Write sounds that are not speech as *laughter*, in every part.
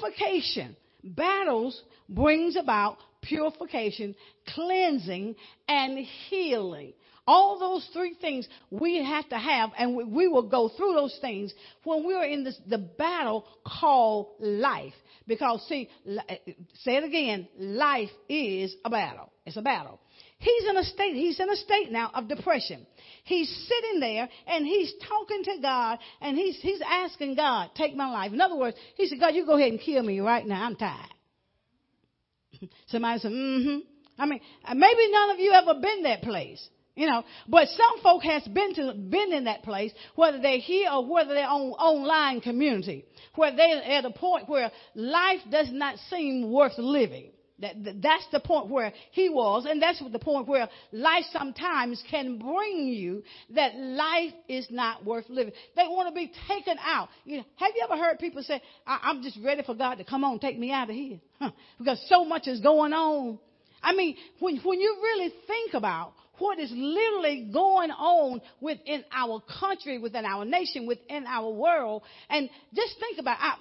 purification. Battles brings about purification, cleansing, and healing. All those three things we have to have, and we, we will go through those things when we're in this, the battle called life. Because see, say it again, life is a battle. It's a battle. He's in a state, he's in a state now of depression. He's sitting there and he's talking to God and he's, he's asking God, take my life. In other words, he said, God, you go ahead and kill me right now. I'm tired. *laughs* Somebody said, mm-hmm. I mean, maybe none of you ever been that place. You know, but some folk has been to been in that place, whether they're here or whether they're on online community, where they're at a point where life does not seem worth living. That, that, that's the point where he was, and that's the point where life sometimes can bring you that life is not worth living. They want to be taken out. You know, have you ever heard people say, I, am just ready for God to come on, take me out of here? Huh. *laughs* Because so much is going on. I mean, when, when you really think about what is literally going on within our country, within our nation, within our world, and just think about, I,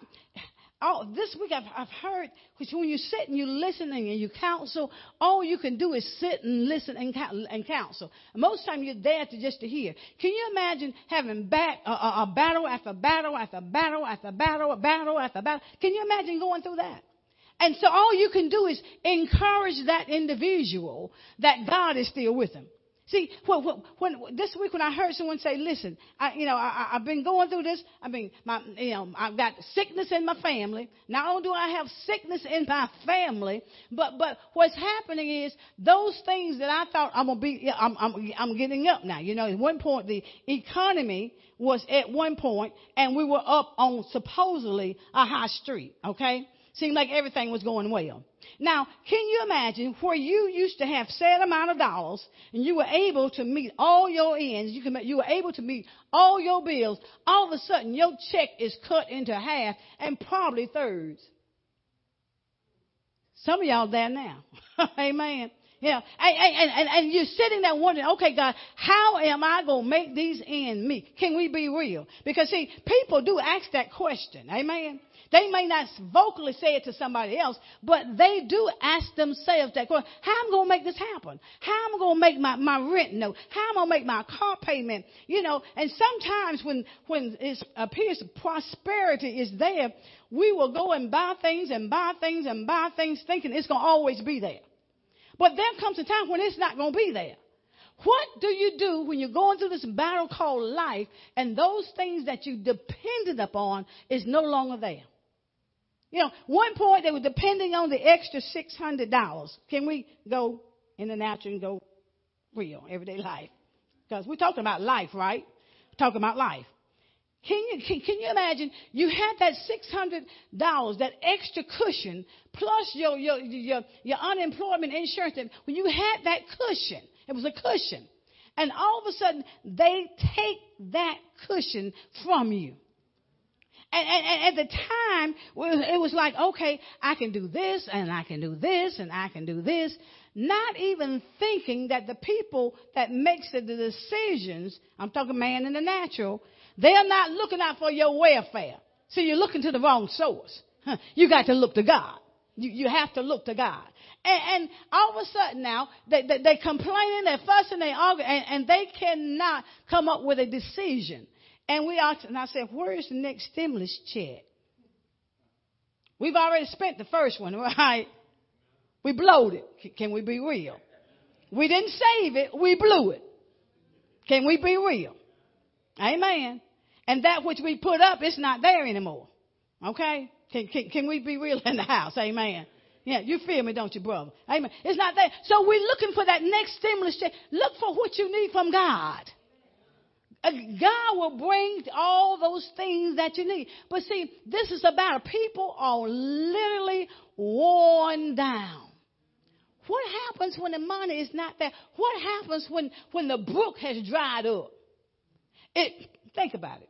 Oh, this week I've, I've heard, which when you sit and you listen and you counsel, all you can do is sit and listen and, and counsel. most time you're there to just to hear. Can you imagine having back, a, a, a battle after battle after battle after battle, battle after battle? Can you imagine going through that? And so all you can do is encourage that individual that God is still with them. See, when, when, this week when I heard someone say, "Listen, I, you know, I, have been going through this. I mean, my, you know, I've got sickness in my family. Not only do I have sickness in my family, but but what's happening is those things that I thought I'm gonna be, I'm I'm, I'm getting up now. You know, at one point the economy was at one point, and we were up on supposedly a high street. Okay, seemed like everything was going well. Now, can you imagine where you used to have set amount of dollars and you were able to meet all your ends, you, can, you were able to meet all your bills, all of a sudden your check is cut into half and probably thirds. Some of y'all there now. *laughs* Amen. Yeah. And, and, and, and, you're sitting there wondering, okay, God, how am I going to make these ends meet? Can we be real? Because see, people do ask that question. Amen. They may not vocally say it to somebody else, but they do ask themselves that question. How am I going to make this happen? How am I going to make my, my rent note? How am I going to make my car payment? You know, and sometimes when, when it appears prosperity is there, we will go and buy things and buy things and buy things thinking it's going to always be there. But there comes a time when it's not going to be there. What do you do when you're going through this battle called life and those things that you depended upon is no longer there? You know, one point they were depending on the extra six hundred dollars. Can we go in the natural and go real everyday life? Because we're talking about life, right? We're talking about life. Can you can, can you imagine you had that six hundred dollars, that extra cushion, plus your, your your your unemployment insurance. When you had that cushion, it was a cushion, and all of a sudden they take that cushion from you. And, and, at the time, it was like, okay, I can do this and I can do this and I can do this. Not even thinking that the people that makes the decisions, I'm talking man in the natural, they're not looking out for your welfare. See, you're looking to the wrong source. You got to look to God. You, you have to look to God. And, and all of a sudden now, they, they, they complaining, they're fussing, they argue, and, and they cannot come up with a decision. And we ought to, and I said, where is the next stimulus check? We've already spent the first one, *laughs* right? We blowed it. Can we be real? We didn't save it, we blew it. Can we be real? Amen. And that which we put up, it's not there anymore. Okay? Can, can, can we be real in the house? Amen. Yeah, you feel me, don't you, brother? Amen. It's not there. So we're looking for that next stimulus check. Look for what you need from God. Uh, God will bring all those things that you need. But see, this is about people are literally worn down. What happens when the money is not there? What happens when, when the brook has dried up? It, think about it.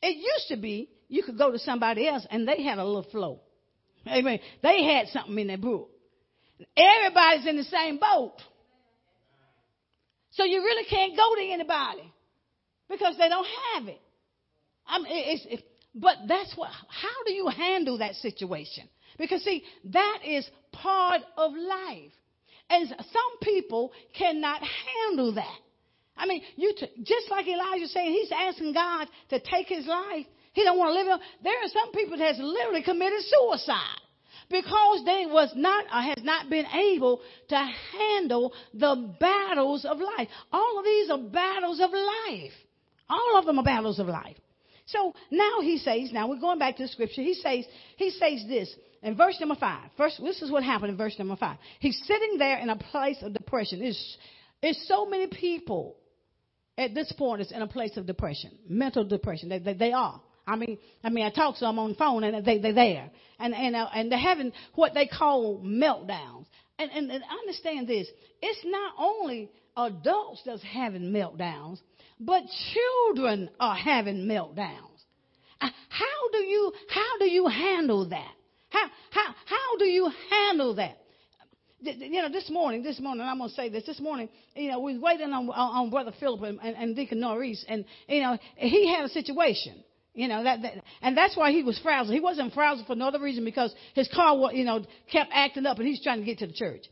It used to be you could go to somebody else and they had a little flow. Amen. They had something in their brook. Everybody's in the same boat. So you really can't go to anybody because they don't have it. I mean, it's, it's, But that's what, how do you handle that situation? Because see, that is part of life. And some people cannot handle that. I mean, you t- just like Elijah saying, he's asking God to take his life. He don't want to live. There are some people that has literally committed suicide because they was not or has not been able to handle the battles of life. All of these are battles of life. All of them are battles of life. So now he says, now we're going back to the scripture. He says, he says this in verse number five. First, this is what happened in verse number five. He's sitting there in a place of depression. It's, it's so many people at this point is in a place of depression, mental depression. They, they, they are. I mean, I mean, I talk to them on the phone and they, they're there. And, and, uh, and they're having what they call meltdowns. And, and, and understand this. It's not only adults that's having meltdowns, but children are having meltdowns. Uh, how do you, how do you handle that? How, how, how do you handle that? You know, this morning, this morning, I'm to say this. This morning, you know, we was waiting on, on, on Brother Philip and, and, and Deacon Norris, and, you know, he had a situation. You know, that, that, and that's why he was frazzled. He wasn't frazzled for no other reason because his car, you know, kept acting up and he's trying to get to the church.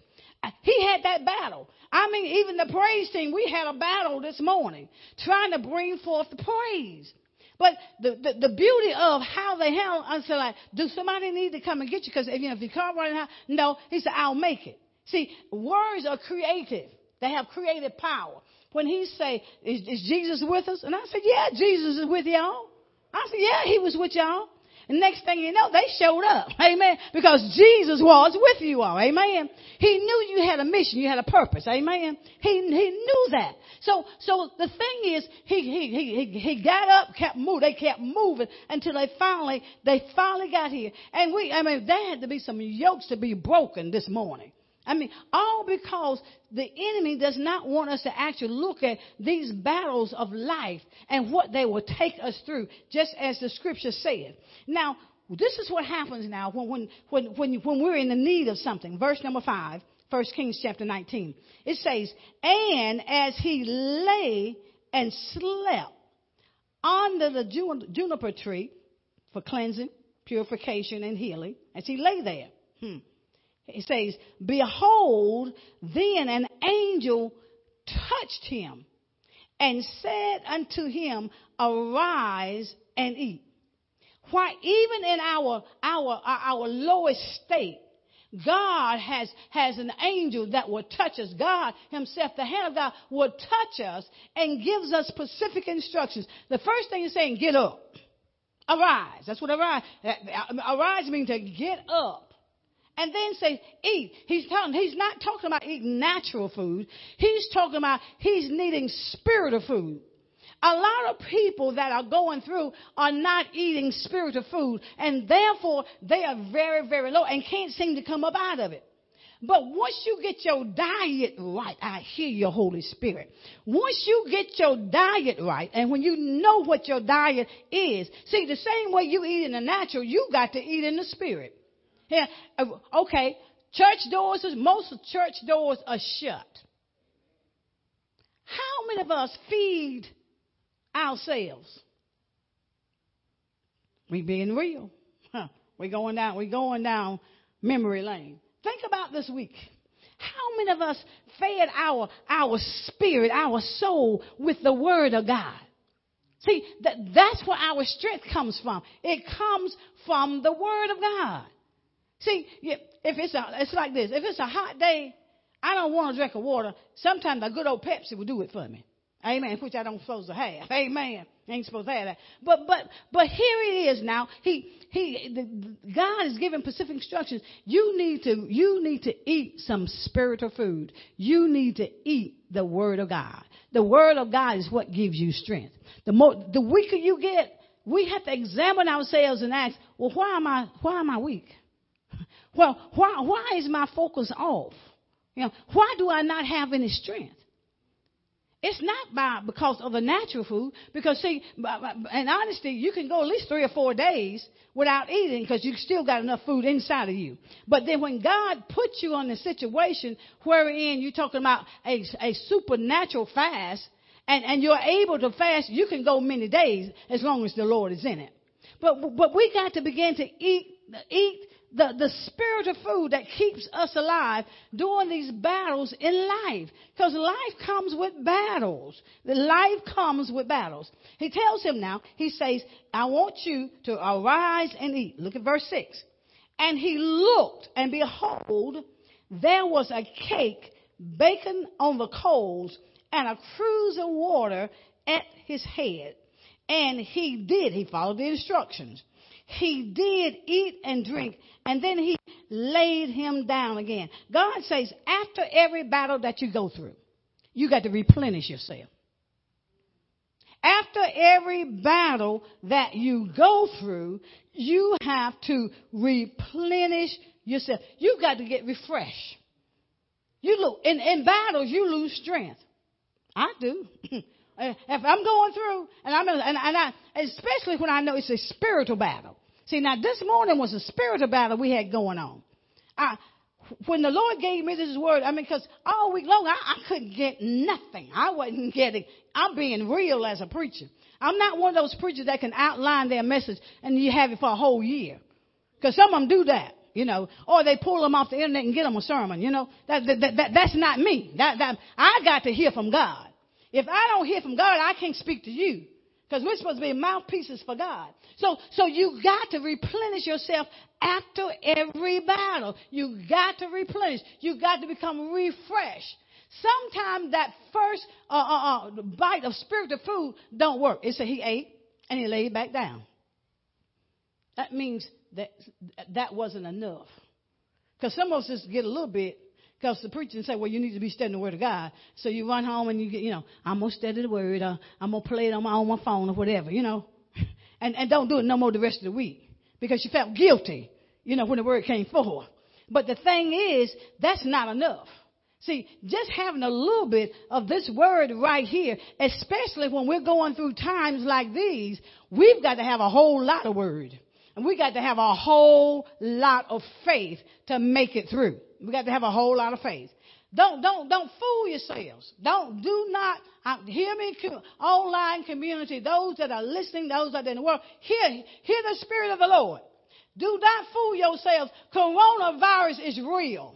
He had that battle. I mean, even the praise team, we had a battle this morning trying to bring forth the praise. But the, the, the beauty of how they handle, I said like, do somebody need to come and get you? Because if, you know, if you can't run out, no, he said, I'll make it. See, words are creative. They have creative power. When he say, is, is Jesus with us? And I said, yeah, Jesus is with y'all. I said, yeah, he was with y'all. Next thing you know, they showed up. *laughs* Amen. Because Jesus was with you all. Amen. He knew you had a mission. You had a purpose. Amen. He, he knew that. So, so the thing is, he, he, he, he got up, kept moving. They kept moving until they finally, they finally got here. And we, I mean, there had to be some yokes to be broken this morning. I mean, all because the enemy does not want us to actually look at these battles of life and what they will take us through, just as the scripture said. Now, this is what happens now when, when, when, when, when we're in the need of something. Verse number 5, 1 Kings chapter 19. It says, And as he lay and slept under the juniper tree for cleansing, purification, and healing, as he lay there, hmm, it says, Behold, then an angel touched him and said unto him, Arise and eat. Why, even in our, our, our lowest state, God has, has an angel that will touch us. God himself, the hand of God will touch us and gives us specific instructions. The first thing He's saying, get up. Arise. That's what arise. Arise means to get up and then say eat. He's talking, he's not talking about eating natural food. He's talking about he's needing spiritual food. A lot of people that are going through are not eating spiritual food and therefore they are very, very low and can't seem to come up out of it. But once you get your diet right, I hear your Holy Spirit. Once you get your diet right, and when you know what your diet is, see, the same way you eat in the natural, you got to eat in the spirit. Yeah, uh, okay, church doors, most church doors are shut. How many of us feed ourselves? We being real. Huh. We going down, we going down memory lane. Think about this week. How many of us fed our, our spirit, our soul with the word of God? See, that, that's where our strength comes from. It comes from the word of God. See, if it's a, it's like this. If it's a hot day, I don't want a drink of water. Sometimes a good old Pepsi will do it for me. Amen. Which I don't supposed to have. Amen. I ain't supposed to have that. But but but here it is now. He he the, God is giving specific instructions. You need to you need to eat some spiritual food. You need to eat the word of God. The word of God is what gives you strength. The more the weaker you get, we have to examine ourselves and ask, well, why am I why am I weak? Well, why, why is my focus off? You know, why do I not have any strength? It's not by because of the natural food. Because see, in honesty, you can go at least three or four days without eating because you still got enough food inside of you. But then when God puts you on the situation wherein you're talking about a, a supernatural fast and, and you're able to fast, you can go many days as long as the Lord is in it. But, but we got to begin to eat, eat the, the spiritual food that keeps us alive during these battles in life. Because life comes with battles. Life comes with battles. He tells him now, he says, I want you to arise and eat. Look at verse 6. And he looked, and behold, there was a cake baking on the coals and a cruse of water at his head. And he did, he followed the instructions. He did eat and drink, and then he laid him down again. God says, after every battle that you go through, you got to replenish yourself. After every battle that you go through, you have to replenish yourself. You got to get refreshed. You look in, in battles, you lose strength. I do. *clears throat* Eh, if I'm going through, and I'm, and, and I, especially when I know it's a spiritual battle. See, now this morning was a spiritual battle we had going on. I, when the Lord gave me this word, I mean, because all week long I, I couldn't get nothing. I wasn't getting. I'm being real as a preacher. I'm not one of those preachers that can outline their message and you have it for a whole year. Because some of them do that, you know, or they pull them off the internet and get them a sermon, you know. That, that, that, that's not me. That, that, I got to hear from God. If I don't hear from God, I can't speak to you. Because we're supposed to be mouthpieces for God. So, so you got to replenish yourself after every battle. You got to replenish. You got to become refreshed. Sometimes that first uh, uh, uh, bite of spiritual food don't work. It said he ate and he laid back down. That means that that wasn't enough. Because some of us just get a little bit because the preacher say, well, you need to be studying the Word of God. So you run home and you get, you know, I'm going to study the Word. Or I'm going to play it on my, on my phone or whatever, you know. *laughs* And, and don't do it no more the rest of the week because you felt guilty, you know, when the Word came forth. But the thing is, that's not enough. See, just having a little bit of this word right here, especially when we're going through times like these, we've got to have a whole lot of word. And we got to have a whole lot of faith to make it through. We got to have a whole lot of faith. Don't, don't, don't fool yourselves. Don't, do not, uh, hear me, online community, those that are listening, those that are in the world, hear, hear the Spirit of the Lord. Do not fool yourselves. Coronavirus is real.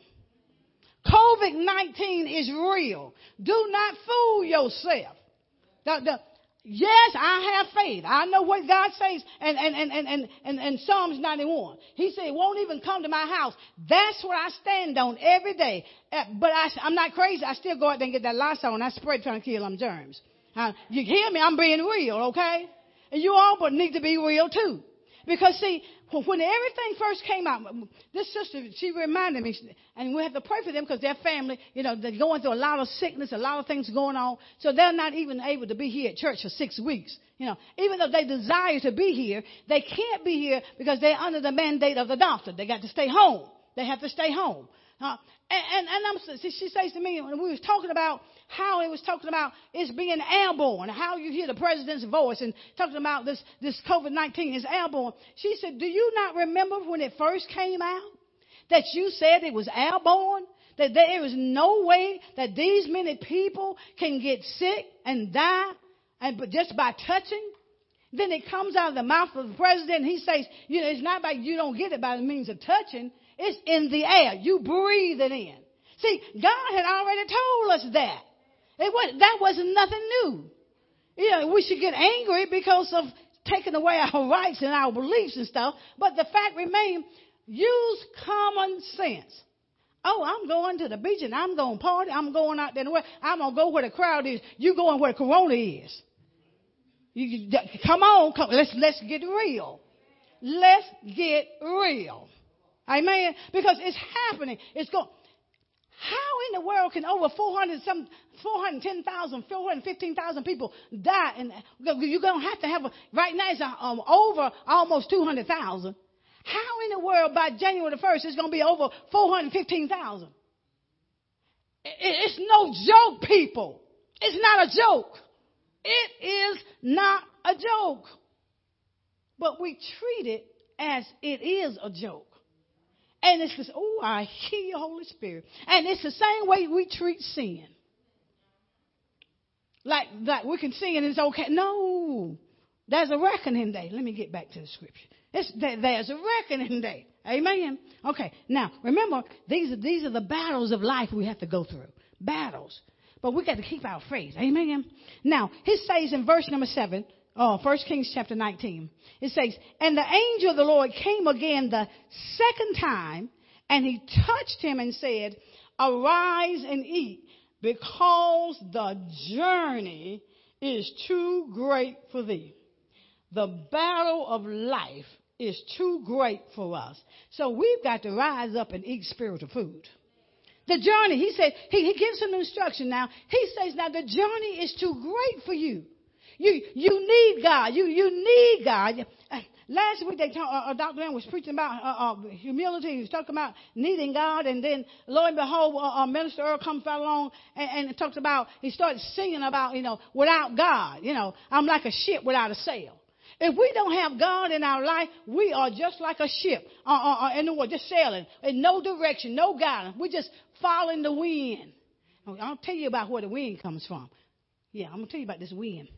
COVID-19 is real. Do not fool yourself. The, the, Yes, I have faith. I know what God says and, and, and, and, and, and, Psalms 91. He said, it won't even come to my house. That's what I stand on every day. Uh, but I, I'm not crazy. I still go out there and get that Lysol and I spray trying to kill them germs. Uh, you hear me? I'm being real, okay? And you all but need to be real too. Because see, when everything first came out, this sister, she reminded me, and we have to pray for them because their family, you know, they're going through a lot of sickness, a lot of things going on. So they're not even able to be here at church for six weeks. You know, even though they desire to be here, they can't be here because they're under the mandate of the doctor. They got to stay home. They have to stay home. And, and, and I'm, she says to me, when we was talking about how it was talking about it's being airborne, how you hear the president's voice and talking about this, this COVID-19 is airborne. She said, do you not remember when it first came out that you said it was airborne? That there is no way that these many people can get sick and die and just by touching? Then it comes out of the mouth of the president he says, you know, it's not like you don't get it by the means of touching. It's in the air. You breathe it in. See, God had already told us that. It was, that wasn't nothing new. You know, we should get angry because of taking away our *laughs* rights and our beliefs and stuff. But the fact remains, use common sense. Oh, I'm going to the beach and I'm going to party. I'm going out there. I'm going to go where the crowd is. You going where Corona is. You, come on, come, let's, let's get real. Let's get real. Amen. Because it's happening. It's going. How in the world can over 400 some 410,000, 415,000 people die? And you're going to have to have a, right now it's um, over almost 200,000. How in the world by January the 1st it's going to be over 415,000? It's no joke, people. It's not a joke. It is not a joke. But we treat it as it is a joke. And it's this, oh, I hear you, Holy Spirit. And it's the same way we treat sin. Like, like we can sin and it's okay. No. There's a reckoning day. Let me get back to the scripture. It's, there's a reckoning day. Amen. Okay. Now, remember, these are, these are the battles of life we have to go through. Battles. But we got to keep our faith. Amen. Now, he says in verse number seven, oh, 1 Kings chapter 19, it says, And the angel of the Lord came again the second time, and he touched him and said, Arise and eat, because the journey is too great for thee. The battle of life is too great for us. So we've got to rise up and eat spiritual food. The journey, he said, he, he gives some instruction now. He says, now the journey is too great for you. You, you need God. You, you need God. Last week, they talk, uh, uh, Dr. Mann was preaching about uh, uh, humility. He was talking about needing God. And then, lo and behold, uh, uh Minister Earl comes along and, and talks about, he started singing about, you know, without God, you know, I'm like a ship without a sail. If we don't have God in our life, we are just like a ship uh, in the water, just sailing in no direction, no guidance. We're just following the wind. I'll tell you about where the wind comes from. Yeah, I'm gonna tell you about this wind.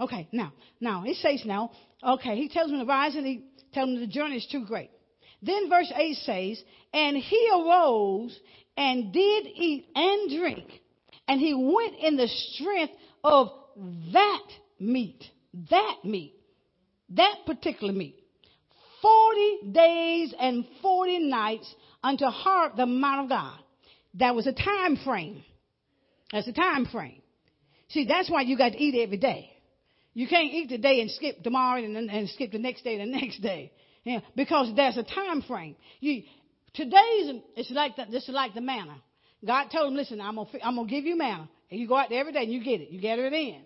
Okay, now, now it says now. Okay, he tells him to rise and he tells him the journey is too great. Then verse eight says, and he arose and did eat and drink, and he went in the strength of that meat, that meat that particular meat. 40 days and 40 nights unto Horeb the mount of God. That was a time frame. That's a time frame. See, that's why you got to eat every day. You can't eat today and skip tomorrow and, and skip the next day and the next day. Yeah, because there's a time frame. You, today's, it's like the, this is like the manna. God told him, listen, I'm gonna, I'm gonna give you manna. And you go out there every day and you get it. You gather it in.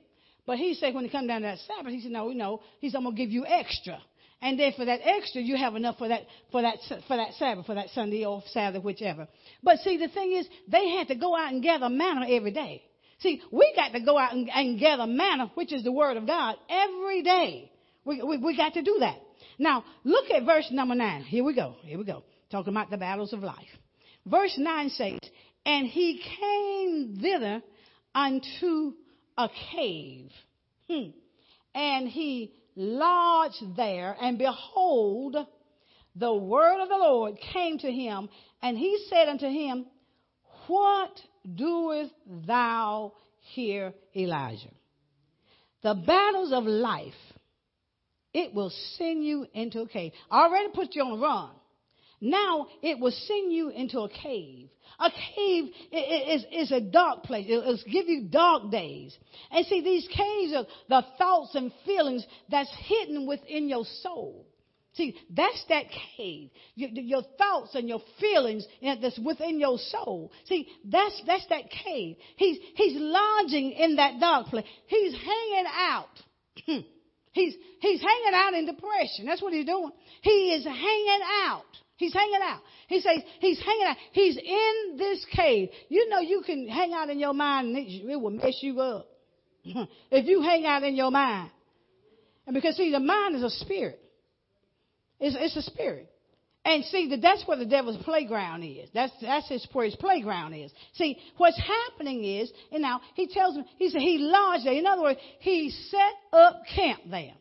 But he said when it come down to that Sabbath, he said, no, no. He said, I'm to give you extra. And then for that extra, you have enough for that, for that, for that Sabbath, for that Sunday or Sabbath, whichever. But see, the thing is, they had to go out and gather manna every day. See, we got to go out and, and gather manna, which is the word of God, every day. We, we, we got to do that. Now, look at verse number nine. Here we go. Here we go. Talking about the battles of life. Verse nine says, And he came thither unto a cave. Hmm. And he lodged there, and behold, the word of the Lord came to him, and he said unto him, What doest thou here, Elijah? The battles of life, it will send you into a cave. Already put you on a run. Now it will send you into a cave. A cave is, is a dark place. It'll give you dark days. And see, these caves are the thoughts and feelings that's hidden within your soul. See, that's that cave. Your, your, thoughts and your feelings that's within your soul. See, that's, that's that cave. He's, he's lodging in that dark place. He's hanging out. *clears throat* he's, he's hanging out in depression. That's what he's doing. He is hanging out. He's hanging out. He says he's hanging out. He's in this cave. You know you can hang out in your mind and it, it will mess you up. *clears throat* if you hang out in your mind. And because see, the mind is a spirit. It's, it's a spirit. And see, that that's where the devil's playground is. That's, that's his, where his playground is. See, what's happening is, and now he tells him he said he lodged there. In other words, he set up camp there.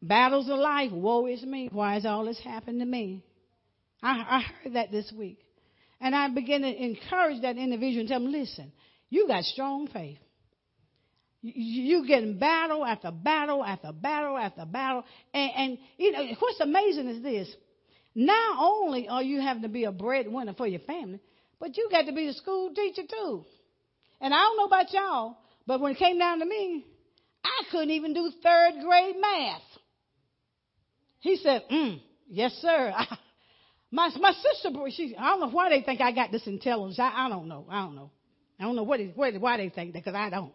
Battles of life, woe is me. Why has all this happened to me? I, I heard that this week. And I began to encourage that individual and tell him, listen, you got strong faith. You, you getting battle after battle after battle after battle. And, and you know, what's amazing is this. Not only are you having to be a breadwinner for your family, but you got to be a school teacher too. And I don't know about y'all, but when it came down to me, I couldn't even do third grade math. He said, mm, yes, sir. *laughs* my, my sister, she, I don't know why they think I got this intelligence. I, I don't know. I don't know. I don't know what where, why they think that, because I don't.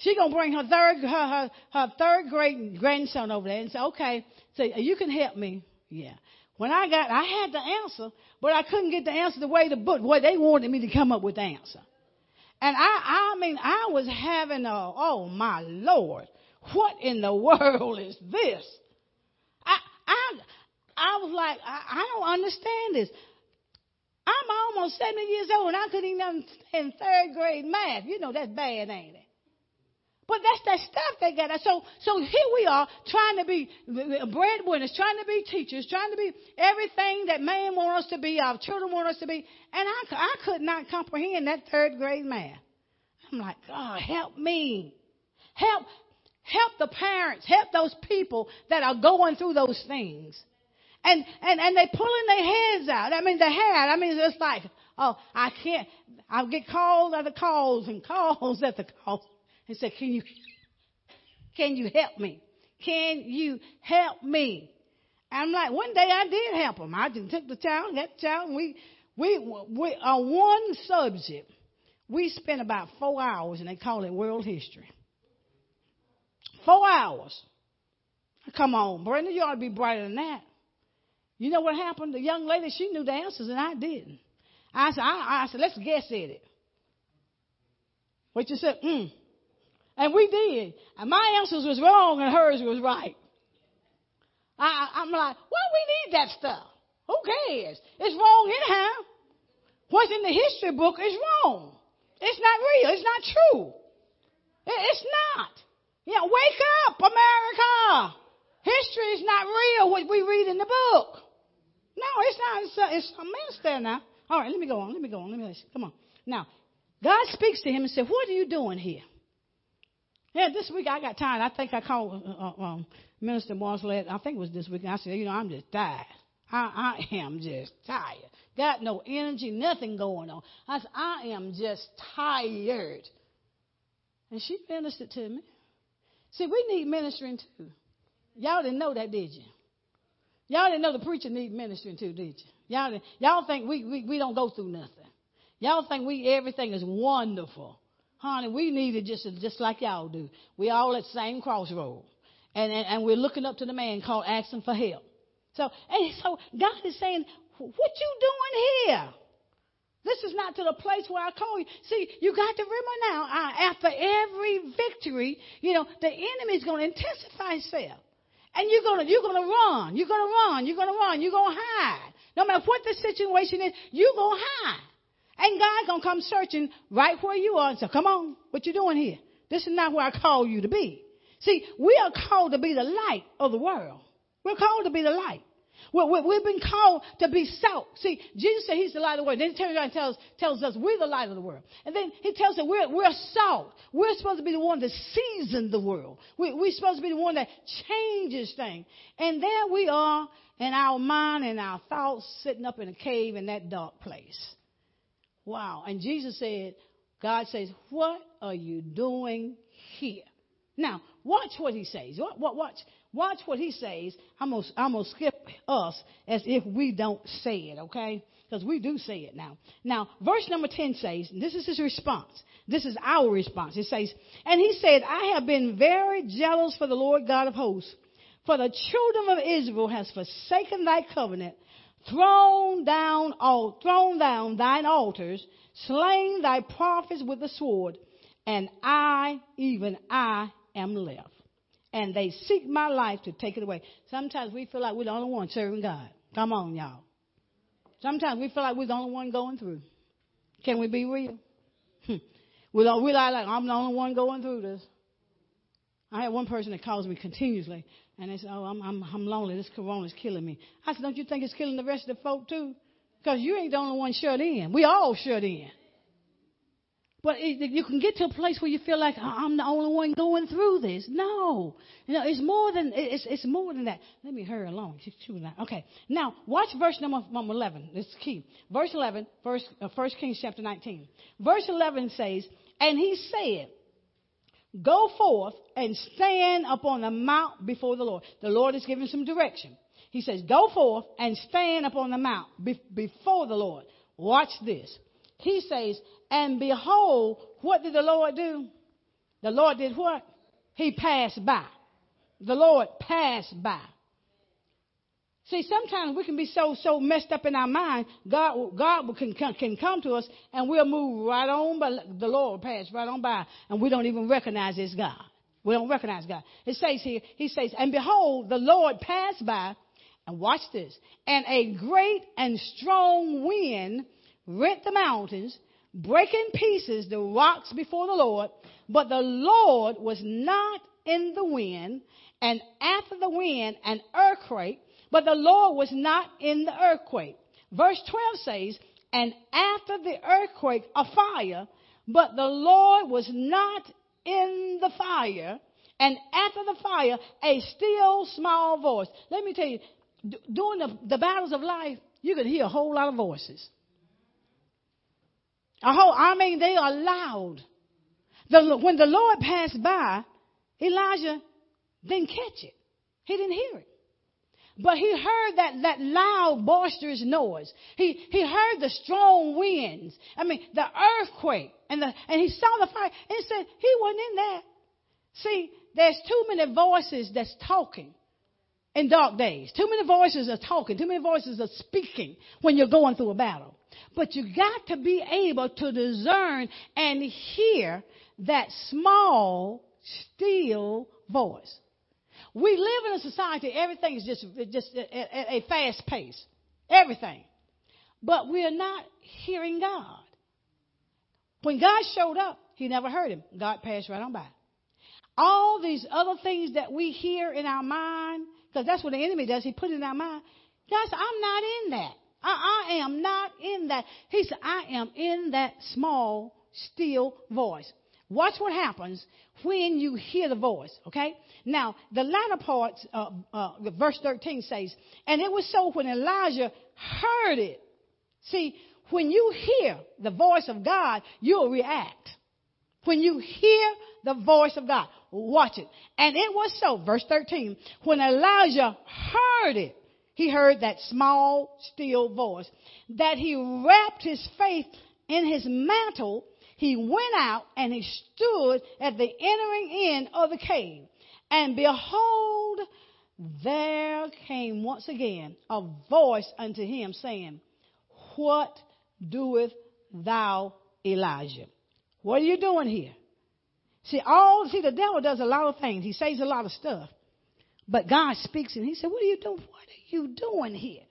She gonna bring her third, her, her, her third grade grandson over there and say, okay, so you can help me. Yeah. When I got, I had the answer, but I couldn't get the answer the way the book, way they wanted me to come up with the answer. And I, I mean, I was having a, oh my Lord, what in the *laughs* world is this? I I, I was like, I, I don't understand this. I'm almost 70 years old and I couldn't even understand third grade math. You know that's bad, ain't it? But that's that stuff they got. So, so here we are trying to be breadwinners, trying to be teachers, trying to be everything that man wants us to be, our children want us to be. And I, I could not comprehend that third grade math. I'm like, God, help me. Help, help the parents, help those people that are going through those things. And, and, and they pulling their heads out. I mean, the head. I mean, it's like, oh, I can't, I'll get calls after calls and calls after calls. And said, can you, can you help me? Can you help me? I'm like, one day I did help him. I just took the child, the child, and we, we, we, on one subject, we spent about four hours, and they call it world history. Four hours. Come on, Brenda, you ought to be brighter than that. You know what happened? The young lady, she knew the answers, and I didn't. I said, I, I said, let's guess at it. What you said? Mm. And we did. And my answers was wrong, and hers was right. I, I'm like, well, we need that stuff. Who cares? It's wrong anyhow. What's in the history book is wrong. It's not real. It's not true. It's not. Yeah, wake up, America. History is not real what we read in the book. No, it's not. It's, uh, a, it's something else there now. All right, let me go on. Let me go on. Let me listen. Come on. Now, God speaks to him and said, What are you doing here? Yeah, this week I got tired. I think I called uh, uh um, Minister Marcelette. I think it was this week. I said, You know, I'm just tired. I, I *laughs* am just tired. Got no energy, nothing going on. I said, I am just tired. And she ministered to me. See, we need ministering too. Y'all didn't know that, did you? Y'all didn't know the preacher need ministering too, did you? Y'all, y'all think we, we, we don't go through nothing. Y'all think we everything is wonderful. Honey, we need it just, just like y'all do. We all at the same crossroad. And, and, and we're looking up to the man called asking for help. So, and so God is saying, what you doing here? This is not to the place where I call you. See, you got to remember now, after every victory, you know, the enemy is going to intensify himself. And you're gonna, you're gonna run. You're gonna run. You're gonna run. You're gonna hide. No matter what the situation is, you're gonna hide. And God gonna come searching right where you are and say, come on, what you doing here? This is not where I call you to be. See, we are called to be the light of the world. We're called to be the light. We've been called to be salt. See, Jesus said he's the light of the world. Then he and tells, tells us we're the light of the world. And then he tells us we're, we're salt. We're supposed to be the one that seasons the world. We, we're supposed to be the one that changes things. And there we are in our mind and our thoughts sitting up in a cave in that dark place. Wow. And Jesus said, God says, what are you doing here? Now, watch what he says. Watch, watch what he says. I'm going to skip us as if we don't say it, okay? Because we do say it now. Now, verse number 10 says, this is his response. This is our response. It says, And he said, I have been very jealous for the Lord God of hosts, for the children of Israel has forsaken thy covenant, thrown down all, thrown down thine altars, slain thy prophets with the sword, and I, even I, am left. And they seek my life to take it away. Sometimes we feel like we're the only one serving God. Come on, y'all. Sometimes we feel like we're the only one going through. Can we be real? Hmm. we don't like I'm the only one going through this. I had one person that calls me continuously, and they said, "Oh, I'm I'm, I'm lonely. This corona is killing me." I said, "Don't you think it's killing the rest of the folk too? Because you ain't the only one shut in. We all shut in." But it, you can get to a place where you feel like I'm the only one going through this. No, know it's more than it's it's more than that. Let me hurry along. She's chewing that. Okay, now watch verse number, eleven. This is key. Verse eleven, verse uh, First Kings chapter nineteen. Verse eleven says, "And he said." Go forth and stand upon the mount before the Lord. The Lord is giving some direction. He says, Go forth and stand upon the mount be- before the Lord. Watch this. He says, and behold, what did the Lord do? The Lord did what? He passed by. The Lord passed by. See, sometimes we can be so so messed up in our mind. God, God can, can come to us and we'll move right on, but the Lord pass right on by, and we don't even recognize it's God. We don't recognize God. It says here, He says, and behold, the Lord passed by, and watch this, and a great and strong wind rent the mountains break in pieces the rocks before the Lord, but the Lord was not in the wind, and after the wind, an earthquake, but the Lord was not in the earthquake. Verse 12 says, and after the earthquake, a fire, but the Lord was not in the fire, and after the fire, a still small voice. Let me tell you, during the, the battles of life, you can hear a whole lot of voices. A whole, I mean, they are loud. The, when the Lord passed by, Elijah didn't catch it. He didn't hear it. But he heard that, that loud, boisterous noise. He, he heard the strong winds. I mean, the earthquake. And, the, and he saw the fire. And he said, he wasn't in there. See, there's too many voices that's talking in dark days. Too many voices are talking. Too many voices are speaking when you're going through a battle. But you got to be able to discern and hear that small, still voice. We live in a society, everything is just, just at a fast pace. Everything. But we're not hearing God. When God showed up, he never heard him. God passed right on by. All these other things that we hear in our mind, because that's what the enemy does, he put it in our mind. Said, I'm not in that. I, I am not in that. He said, I am in that small, still voice. Watch what happens when you hear the voice, okay? Now, the latter part, uh, uh, verse 13 says, And it was so when Elijah heard it. See, when you hear the voice of God, you'll react. When you hear the voice of God, watch it. And it was so, verse 13, when Elijah heard it, he heard that small, still voice, that he wrapped his face in his mantle he went out and he stood at the entering in of the cave. And behold, there came once again a voice unto him saying, What doeth thou, Elijah? What are you doing here? See, all see the devil does a lot of things. He says a lot of stuff. But God speaks and he said, What are you doing? What are you doing here?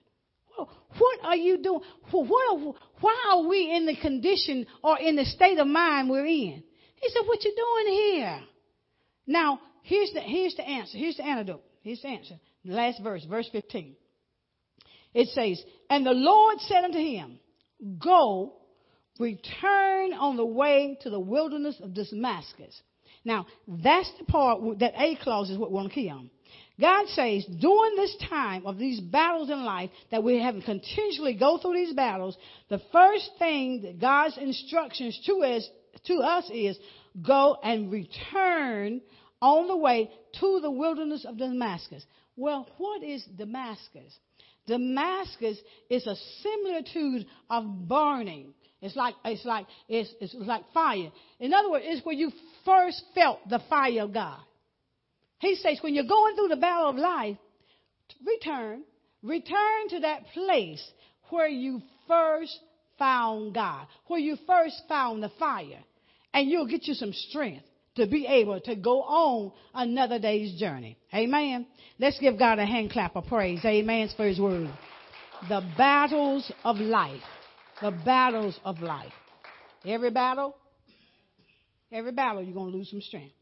What are you doing? What, why are we in the condition or in the state of mind we're in? He said, What you doing here? Now, here's the, here's the answer. Here's the antidote. Here's the answer. The last verse, verse 15. It says, And the Lord said unto him, Go, return on the way to the wilderness of Damascus. Now, that's the part that A clause is what we want to key on. God says, during this time of these battles in life, that we have continually go through these battles, the first thing that God's instructions to us, to us is go and return on the way to the wilderness of Damascus. Well, what is Damascus? Damascus is a similitude of burning. It's like it's like it's, it's like fire. In other words, it's where you first felt the fire of God. He says, when you're going through the battle of life, return. Return to that place where you first found God, where you first found the fire. And you'll get you some strength to be able to go on another day's journey. Amen. Let's give God a hand clap of praise. Amen for his word. The battles of life. The battles of life. Every battle, every battle, you're going to lose some strength.